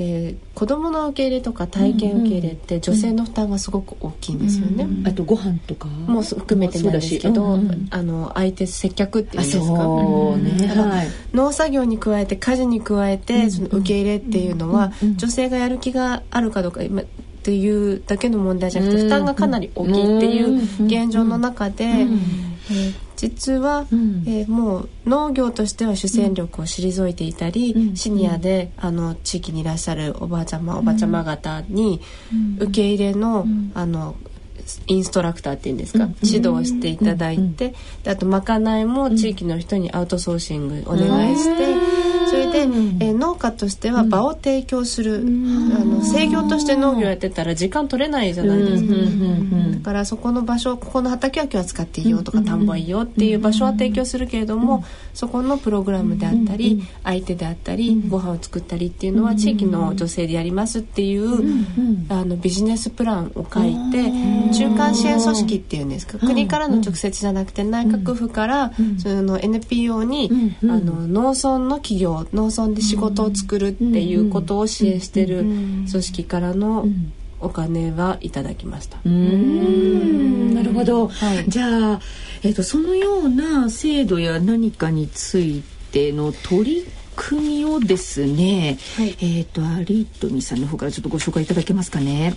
C: えー、子供の受け入れとか体験受け入れって女性の負担がすごく大きいんですよね、うん
A: うん、あとご飯とか
C: も含めてなんですけど、うんうん、あの相手接客っていうんですか。
A: そうね、
C: はい、農作業に加えて家事に加えてその受け入れっていうのは、女性がやる気があるかどうか今っていうだけの問題じゃなくて負担がかなり大きいっていう現状の中で、えー、実は、うん、えー、もう農業としては主戦力を退いていたり、うん、シニアであの地域にいらっしゃるおばあちゃまおばちゃま方に受け入れの,、あのインストラクターっていうんですか、指導していただいて、であとまかないも地域の人にアウトソーシングお願いして。それで、えー、農家としては場を提供する、あの制御として農業やってたら時間取れないじゃないですか、だからそこの場所ここの畑は今日は使っていいよとか田んぼはいいよっていう場所は提供するけれども、そこのプログラムであったり、相手であったり、ご飯を作ったりっていうのは地域の女性でやりますっていう、あのビジネスプランを書いて中間支援組織っていうんですか、国からの直接じゃなくて内閣府から、その NPO に、あの農村の企業農村で仕事を作るっていうことを支援してる組織からのお金はいただきました。
A: なるほど、はい、じゃあ、えーと、そのような制度や何かについての取り組みをですね、はい、えっ、ー、とアリートミさんの方からちょっとご紹介いただけますかね。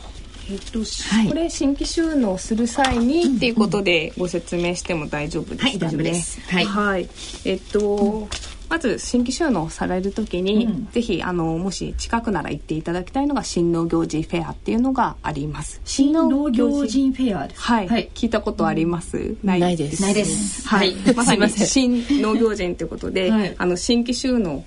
B: えっと、はい、これ新規収納する際にっていうことでご説明しても大丈夫です。かね。はい、大丈夫です。はい、はい、えっと、まず新規収納される時に、うん、ぜひあのもし近くなら行っていただきたいのが新農業人フェアっていうのがあります。
A: 新農業人フェアです
B: はい、はい、聞いたことあります、う
C: ん、ないです。
A: ないです。
B: はい、まさに新農業人ということで、はい、あの新規収納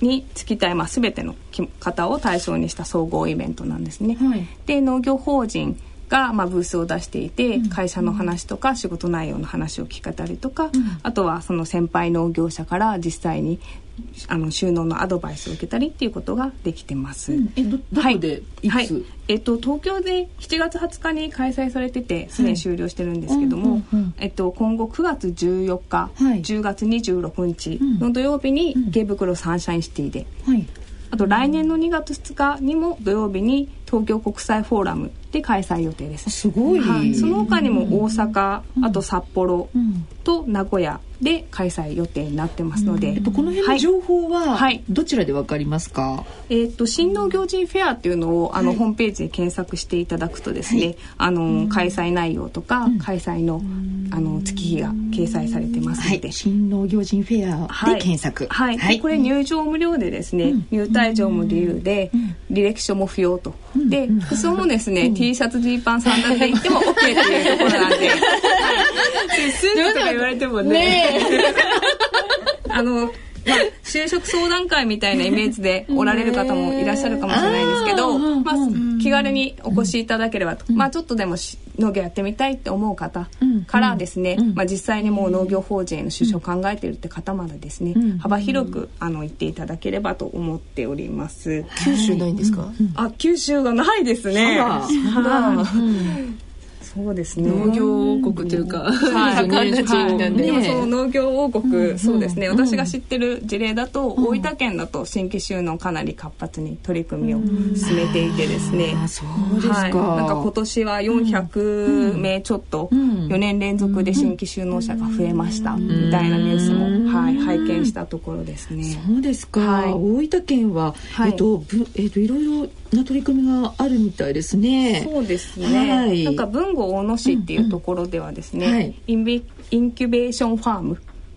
B: につきたい、まあ、全ての方を対象にした総合イベントなんですね。はい、で農業法人が、まあ、ブースを出していて、会社の話とか仕事内容の話を聞けたりとか、あとはその先輩農業者から実際にあの収納のアドバイスを受けたりっていうことができてます。うん、
A: えどどこで、はい、
B: えっと東京で7月20日に開催されててすでに終了してるんですけども、えっと今後9月14日、はい、10月26日の土曜日に池袋サンシャインシティで、はい、あと来年の2月2日にも土曜日に東京国際フォーラムで開催予定です。
A: すごい。は
B: い、その他にも大阪、うん、あと札幌と名古屋で開催予定になってますので、うん、
A: この辺の情報は、はい、どちらでわかりますか？
B: えっ、と新農業人フェアっていうのをあの、はい、ホームページで検索していただくとですね、はい、あの開催内容とか、開催のあの月日が掲載されてますので、
A: 新農業人フェアで検索。
B: はい。これ入場無料でですね、入退場も自由で、履歴書も不要と。で服装もですね、T シャツジーパンサンダルで行っても OK っていうところなんで、はい、スーツとか言われてもねね あのまあ、就職相談会みたいなイメージでおられる方もいらっしゃるかもしれないんですけど、まあ、気軽にお越しいただければと、まあ、ちょっとでも農業やってみたいって思う方からですね、まあ、実際にもう農業法人への就職を考えているって方までですね、幅広くあの言っていただければと思っております。
C: 九州ないんですか、
B: あ九州がないですね。そうですね。
A: 農業王国というか、は
B: い、はい、でもそう農業王国、そうですね。私が知ってる事例だと、大分県だと新規収納かなり活発に取り組みを進めていてですね、
A: あそうですか、はい、
B: なんか今年は400名ちょっと4年連続で新規収納者が増えましたみたいなニュースも、はい、拝見したところですね。
A: そうですか、はい、大分県は、えっとえっといろいろな取り組みがあるみたいですね。
B: そうですね。はい、なんか豊後大野市っていうところではですね、うんうん。はい、インビインキュベーションファーム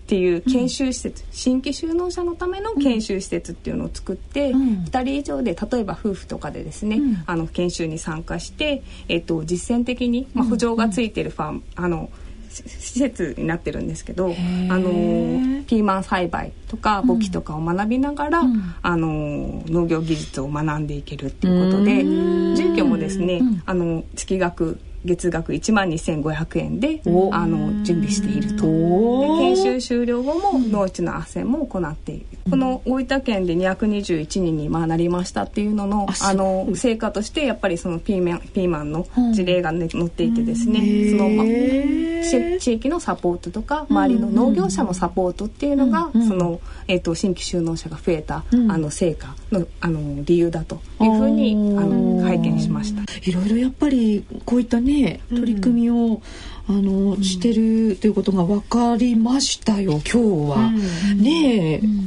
B: っていう研修施設、うん、新規就農者のための研修施設っていうのを作って、うん、2人以上で例えば夫婦とかでですね、うん、あの研修に参加して、えっと、実践的に、まあ、圃場がついてるファーム、あの施設になってるんですけどあのピーマン栽培とか簿記とかを学びながら、うん、あの農業技術を学んでいけるっていうことで住居もですね、うん、あの月額月額1万2500円であの準備していると。で研修終了後も農地の斡旋も行っている。この大分県で221人にまあなりましたっていうののあの成果としてやっぱりそのピーマンピーマンの事例が、ね、載っていてですね。その、まあ、地域のサポートとか周りの農業者のサポートっていうのがその、えーと、新規就農者が増えた、あの成果のあの理由だというふうにあの拝見しました。
A: いろいろやっぱりこういったね取り組みを、あの、うん、してるということが分かりましたよ今日は。うん、ねえ、うん、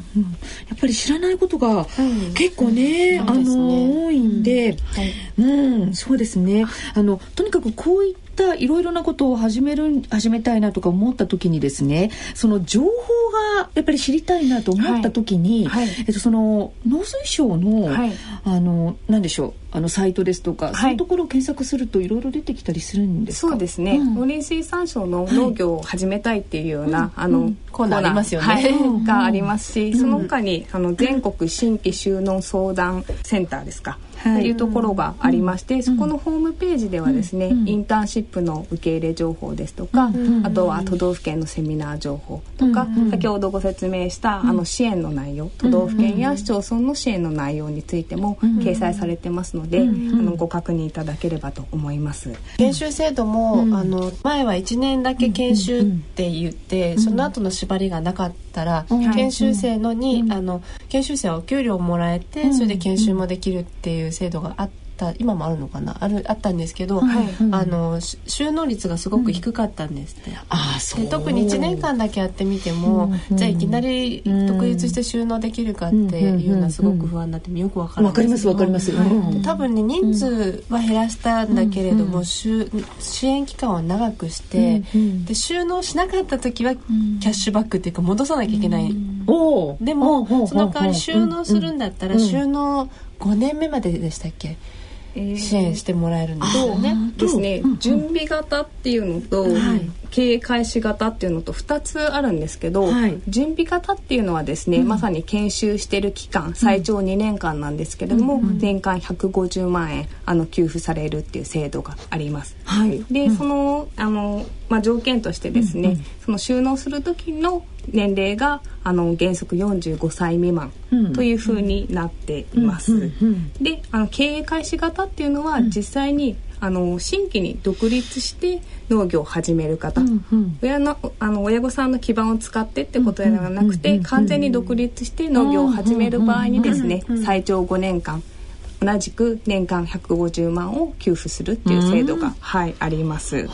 A: やっぱり知らないことが結構ね、あの多いんで、はい、うん。そうですね。あのとにかくこういったいろいろなことを始める始めたいなとか思った時にですねその情報がやっぱり知りたいなと思った時に、はい。はい、えっと、その農水省の、はい、あの何でしょうあのサイトですとか、そういうところを検索するといろいろ出てきたりするんです
B: そうですね、うん、農林水産省の農業を始めたいっていうような、あの、
C: コーナーありますよね、
B: がありますし、その他にあの全国新規就農相談センターですか、はい、いうところがありまして、うん、そこのホームページではですね、うん、インターンシップの受け入れ情報ですとか、うん、あとは都道府県のセミナー情報とか、先ほどご説明したあの支援の内容都道府県や市町村の支援の内容についても掲載されてますので、あのご確認いただければと思います。
C: 研修制度も、あの前は1年だけ研修って言って、その後の縛りがなかったら、研修生のに、あの研修生はお給料をもらえて、それで研修もできるっていう制度があった今もあるのかな？あるあったんですけど、はい、あの収納率がすごく低かったんですって、うん、あそう。特に1年間だけやってみても、うん、じゃあいきなり独立して収納できるかっていうのはすごく不安になってよくわからないわ
A: かりますわかります、
C: はい、多分ね人数は減らしたんだけれども、支援期間を長くして、で収納しなかった時はキャッシュバックっていうか戻さなきゃいけない、でもその代わり収納するんだったら収納5年目まででしたっけ？支援してもらえるんですよね。
B: ですね、準備型っていうのと、経営開始型っていうのと2つあるんですけど、はい、準備型っていうのはですね、うん、まさに研修してる期間最長2年間なんですけれども、うん、年間150万円あの給付されるっていう制度があります。はい、で、うん、そのあの、まあ、条件としてですね、その収納する時の年齢があの原則45歳未満というふうになっています。であの経営開始型っていうのは実際に、あの新規に独立して農業を始める方、うんうん、親のあの親御さんの基盤を使ってってことではなくて完全に独立して農業を始める場合にですね最長5年間同じく年間150万を給付するっていう制度が、はい、あります。
A: は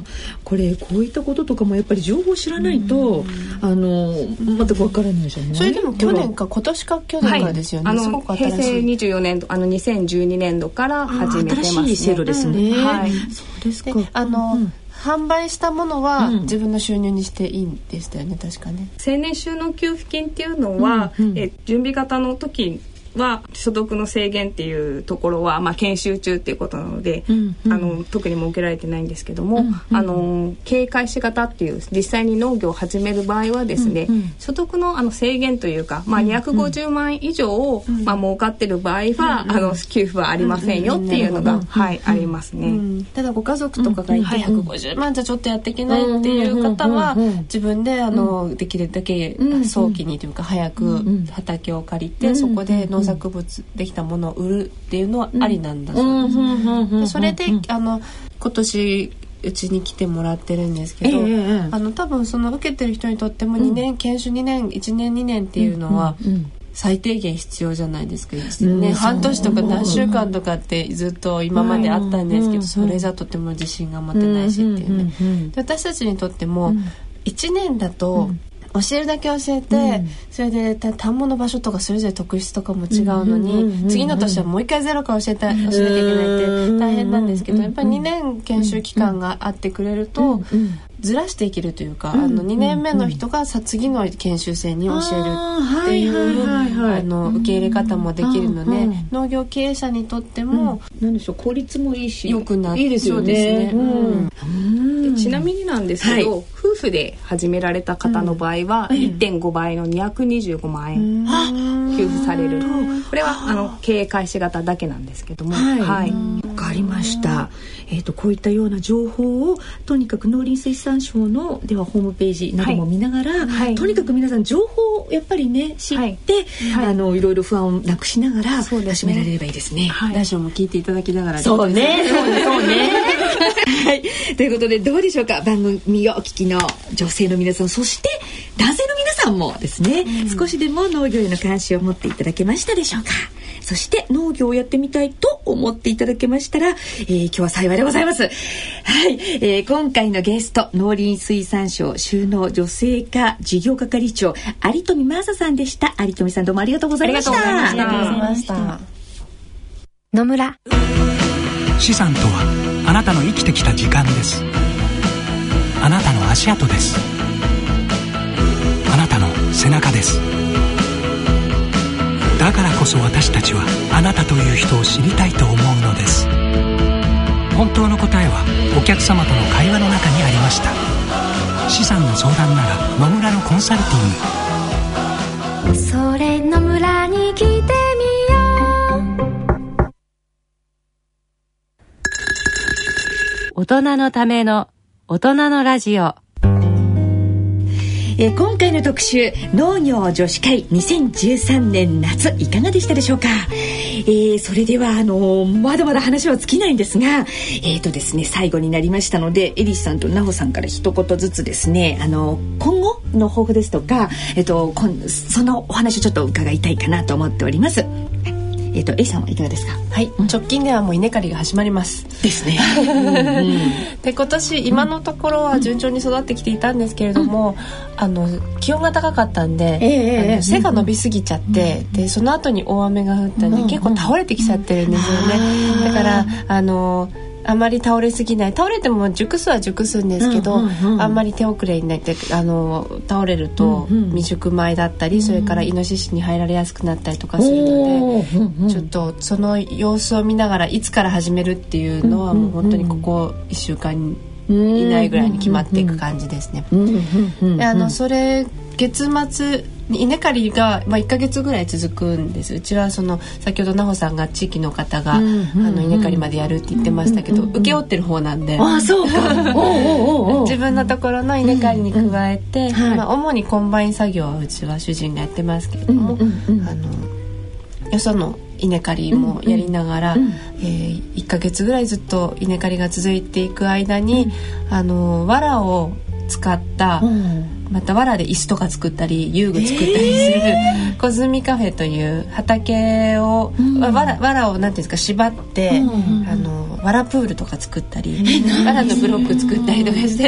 A: あ、これこういったこととかもやっぱり情報知らないと、あの全くわからないじゃない？
C: それでも去年か今年か去年からですよね。はい、あの
B: 平成24年度あの2012年度から始めてますね。
A: 新しい制度ですね。
C: はい。そうですか。あの。うん販売したものは自分の収入にしていいんでしたよね、確かね
B: 青年収納給付金っていうのは、うんうん、え準備型の時は所得の制限っていうところは、まあ、研修中っていうことなので、うんうん、あの特に設けられてないんですけども、うんうん、あの経営開始型っていう実際に農業を始める場合はですね、うんうん、所得のあの制限というか、まあ、250万円以上を、うん、まあ、儲かってる場合は、うんうん、あの給付はありませんよっていうのが、はい、ありますね、
C: ただご家族とかがいて150万じゃちょっとやっていけないっていう方は自分であのできるだけ早期にというか早く畑を借りてそこで農作物できたものを売るっていうのはありなんだそうです。それであの今年うちに来てもらってるんですけど、えー、あの多分その受けてる人にとっても2年、うん、研修2年1年2年っていうのは、最低限必要じゃないですか、ね、半年とか何週間とかってずっと今まであったんですけど、それじゃとても自信が持てないしっていうね、で私たちにとっても1年だと、教えるだけ教えて、うん、それで田んぼの場所とかそれぞれ特質とかも違うのに、次の年はもう一回ゼロから教えた教えなきゃいけないって大変なんですけど、やっぱり2年研修期間があってくれると、ずらしていけるというか、あの2年目の人がさ次の研修生に教えるっていうあの受け入れ方もできるので、農業経営者にとっても、
A: 何でしょう効率もいいし
C: よくな
A: いいですよね。
B: ちなみになんですけど、夫婦で始められた方の場合は、1.5倍の225万円給付される。これはあの経営開始型だけなんですけども、
A: はい。わ、かりました。えーと、こういったような情報をとにかく農林水産省のではホームページなども見ながら、はい。はい、とにかく皆さん情報をやっぱりね知って、はい、あのいろいろ不安をなくしながら始められればいいですね。
D: ラジオも聞いていただきながら
A: そうね。そうね。そうね。はい、ということでどうでしょうか？番組をお聞きの女性の皆さんそして男性の皆さんもですね、うん、少しでも農業への関心を持っていただけましたでしょうか？そして農業をやってみたいと思っていただけましたら、えー、今日は幸いでございます。はい、えー、今回のゲスト、農林水産省収納女性化事業係長、有富真麻さんでした。有富さんどうもありがとうございました。
C: ありがとうございました。
E: 野村。
F: 資産とは、あなたの生きてきた時間です。あなたの足跡です。あなたの背中です。だからこそ私たちはあなたという人を知りたいと思うのです。本当の答えはお客様との会話の中にありました。資産の相談なら野村のコンサルティング。それ野村に来てみよ
E: う。大人のための大人のラジオ
A: えー、今回の特集農業女子会2013年夏いかがでしたでしょうか、えー、それではあのー、まだまだ話は尽きないんですがえっ、ー、とですね最後になりましたのでエリスさんとナホさんから一言ずつですねあの今後の抱負ですとか、えっと、そのお話をちょっと伺いたいかなと思っております。えっ、と A さんはいかがですか？
C: はい、うん、直近ではもう稲刈りが始まります。
A: ですね。
C: で今年今のところは順調に育ってきていたんですけれども、うん、あの気温が高かったんで、えー、背が伸びすぎちゃって、でその後に大雨が降ったんで、結構倒れてきちゃってるんですよね。だからあの。あまり倒れすぎない。倒れても熟すは熟すんですけど、うんうんうん、あんまり手遅れになってあの倒れると未熟米だったり、うんうん、それからイノシシに入られやすくなったりとかするので、うんうん、ちょっとその様子を見ながらいつから始めるっていうのはもう本当にここ1週間以内ぐらいに決まっていく感じですね。であのそれ月末稲刈りが、まあ、1か月ぐらい続くんです。うちはその先ほど奈穂さんが地域の方が、うんうんうん、あの稲刈りまでやるって言ってましたけど、うんうん、請け負ってる方なんで。
A: あそうか。
C: 自分のところの稲刈りに加えて、うんうん、まあ、主にコンバイン作業はうちは主人がやってますけれども、うんうんうん、あのよその稲刈りもやりながら、うんうん、えー、1か月ぐらいずっと稲刈りが続いていく間に、うん、あの藁を使った、うんまた藁で椅子とか作ったり遊具作ったりする、えー、コズミカフェという畑を、うん、わら藁をなんていうんですか縛って、うん、あの藁プールとか作ったり藁のブロック作ったりとかして、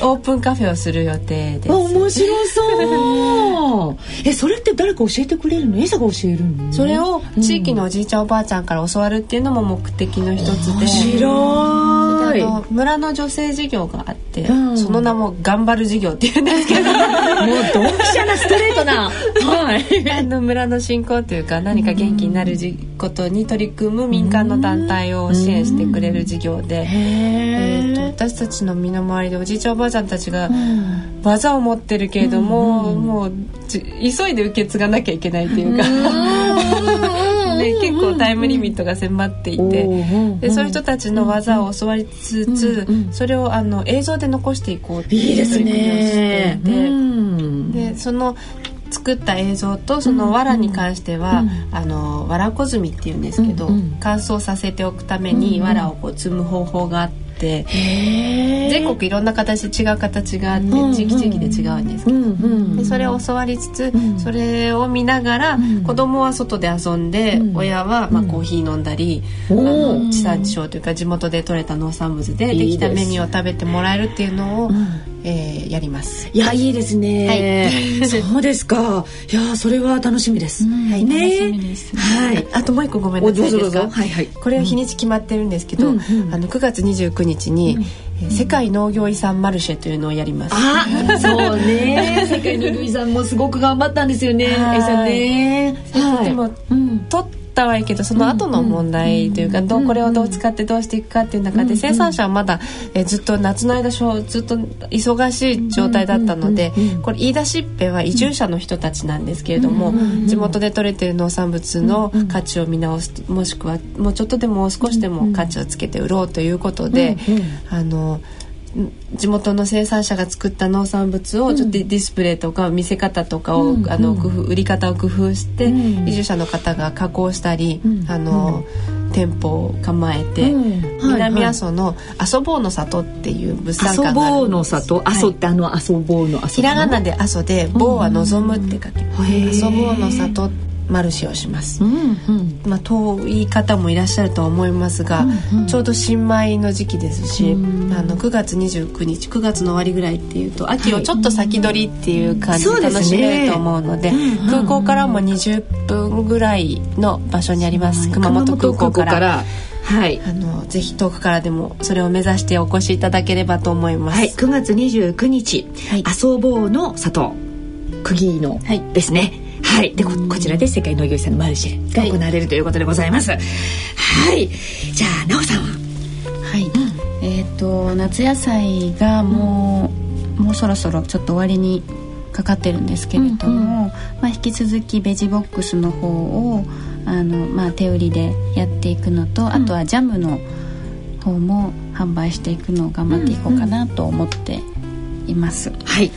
C: えー、オープンカフェをする予定です。
A: 面白そう。えそれって誰か教えてくれるの？エサが教えるの？
C: それを地域のおじいちゃんおばあちゃんから教わるっていうのも目的の一つで。面
A: 白い。
C: 村の女性事業があって、うん、その名も頑張る事業っていうんですけど。もう
A: ドンピシャなストレートな、
C: はい、あの村の振興というか何か元気になるじことに取り組む民間の団体を支援してくれる事業で、えーと、私たちの身の回りでおじいちゃんおばあちゃんたちが技を持ってるけれども、もう急いで受け継がなきゃいけないというか。タイムリミットが迫っていてでそういう人たちの技を教わりつつそれをあの映像で残していこうっていう取り組みをしていてでその作った映像とその藁に関しては、うん、あの藁こずみっていうんですけど、うんうん、乾燥させておくために藁をこう積む方法があって。全国いろんな形で違う形があって地域地域で違うんですけど、でそれを教わりつつ、それを見ながら、子供は外で遊んで、親はまあコーヒー飲んだり、あの地産地消というか地元で採れた農産物でできたメニューを食べてもらえるっていうのを、えー、やります。
A: いや、いいですね。はい、そうですか。いや、それは楽しみです。
C: はい、ね。はい。あともう一個ごめんなさいですか？
A: はいはい。
C: これは日にち決まってるんですけど、あの9月29日に、世界農業遺産マルシェというのをやります。
A: あ、そうね。世界農業遺産もすごく頑張ったんですよね。はい。ね。
C: はい、でも、うん、とったはいいけどその後の問題というか、どうこれをどう使ってどうしていくかっていう中で、生産者はまだ、えずっと夏の間ずっと忙しい状態だったので、これ言い出しっぺは移住者の人たちなんですけれども、地元で採れてる農産物の価値を見直すもしくはもうちょっとでも少しでも価値をつけて売ろうということで、あの。地元の生産者が作った農産物をちょっとディスプレイとか見せ方とかを、うん、あの工夫売り方を工夫して、うん、移住者の方が加工したり、うん、あの、店舗を構えて、南阿蘇の遊ぼうの里っていう物産館がある
A: 遊ぼうの里阿蘇ってあの遊ぼうの
C: ひらがなで阿蘇で「ぼう」は望むって書きます。遊ぼうの里ってマルシェをします、うんうん、まあ、遠い方もいらっしゃるとは思いますが、うんうん、ちょうど新米の時期ですし、うん、あの9月29日9月の終わりぐらいっていうと秋をちょっと先取りっていう感じで楽しめると思うのではいでね、空港からも20分ぐらいの場所にあります、熊本空港から。はい、あのぜひ遠くからでもそれを目指してお越しいただければと思います。はい、
A: 9月29日、はい、遊ぼうの里。釘のですね。はいはい。でここちらで世界農業遺産のマルシェが行われるということでございます。はい、じゃあ奈緒さんは？
D: はい、うん、えっ、ー、と夏野菜がもう、うん、もうそろそろちょっと終わりにかかってるんですけれども、うんうん、まあ、引き続きベジボックスの方をあの、まあ、手売りでやっていくのと、あとはジャムの方も販売していくのを頑張っていこうかなと思っています。
A: はい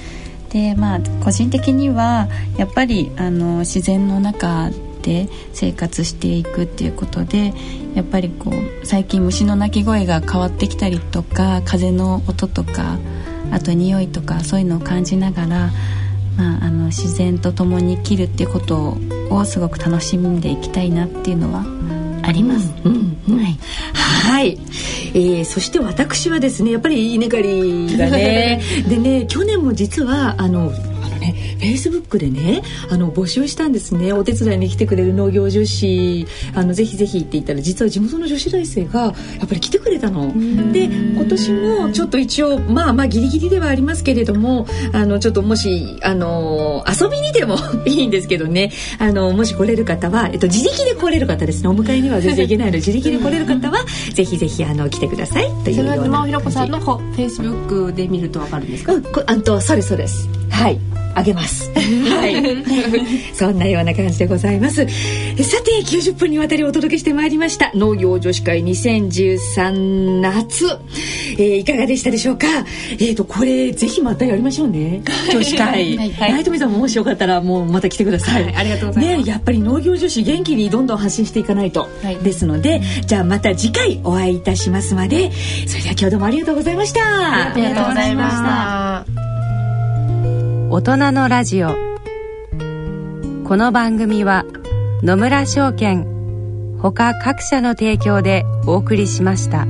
D: でまあ個人的にはやっぱりあの自然の中で生活していくっていうことでやっぱりこう最近虫の鳴き声が変わってきたりとか風の音とかあと匂いとかそういうのを感じながら、まあ、あの自然と共に生きるっていうことをすごく楽しんでいきたいなっていうのはあります。うんうん、はい、
A: はい、えー、そして私はですねやっぱり稲刈りがね。でね去年も実はあのねフェイスブックでねあの募集したんですね。お手伝いに来てくれる農業女子。あのぜひぜひって言ったら実は地元の女子大生がやっぱり来てくれたの。で今年もちょっと一応まあまあギリギリではありますけれどもあのちょっともしあの遊びにでも いいんですけどね。あのもし来れる方は、えっと、自力で来れる方ですね。お迎えには全然いけないので自力で来れる方はぜひぜひあの来てください。というような。それは
C: ひろこさんのフェイスブックで見るとわかるんですか、うん、
A: あとそれそうです。はいあげます。はい。そんなような感じでございます。さて、90分にわたりお届けしてまいりました。農業女子会2013夏。えー、いかがでしたでしょうか？えっ、ー、と、これ、ぜひまたやりましょうね。女子会。はい。ナイトミさんももしよかったら、もうまた来てください。はい、
C: ありがとうございます。
A: ね、やっぱり農業女子元気にどんどん発信していかないと。はい、ですので、じゃあまた次回お会いいたしますまで、それでは今日どうもありがとうございました。
C: ありがとうございました。
E: 大人のラジオこの番組は野村証券ほか各社の提供でお送りしました。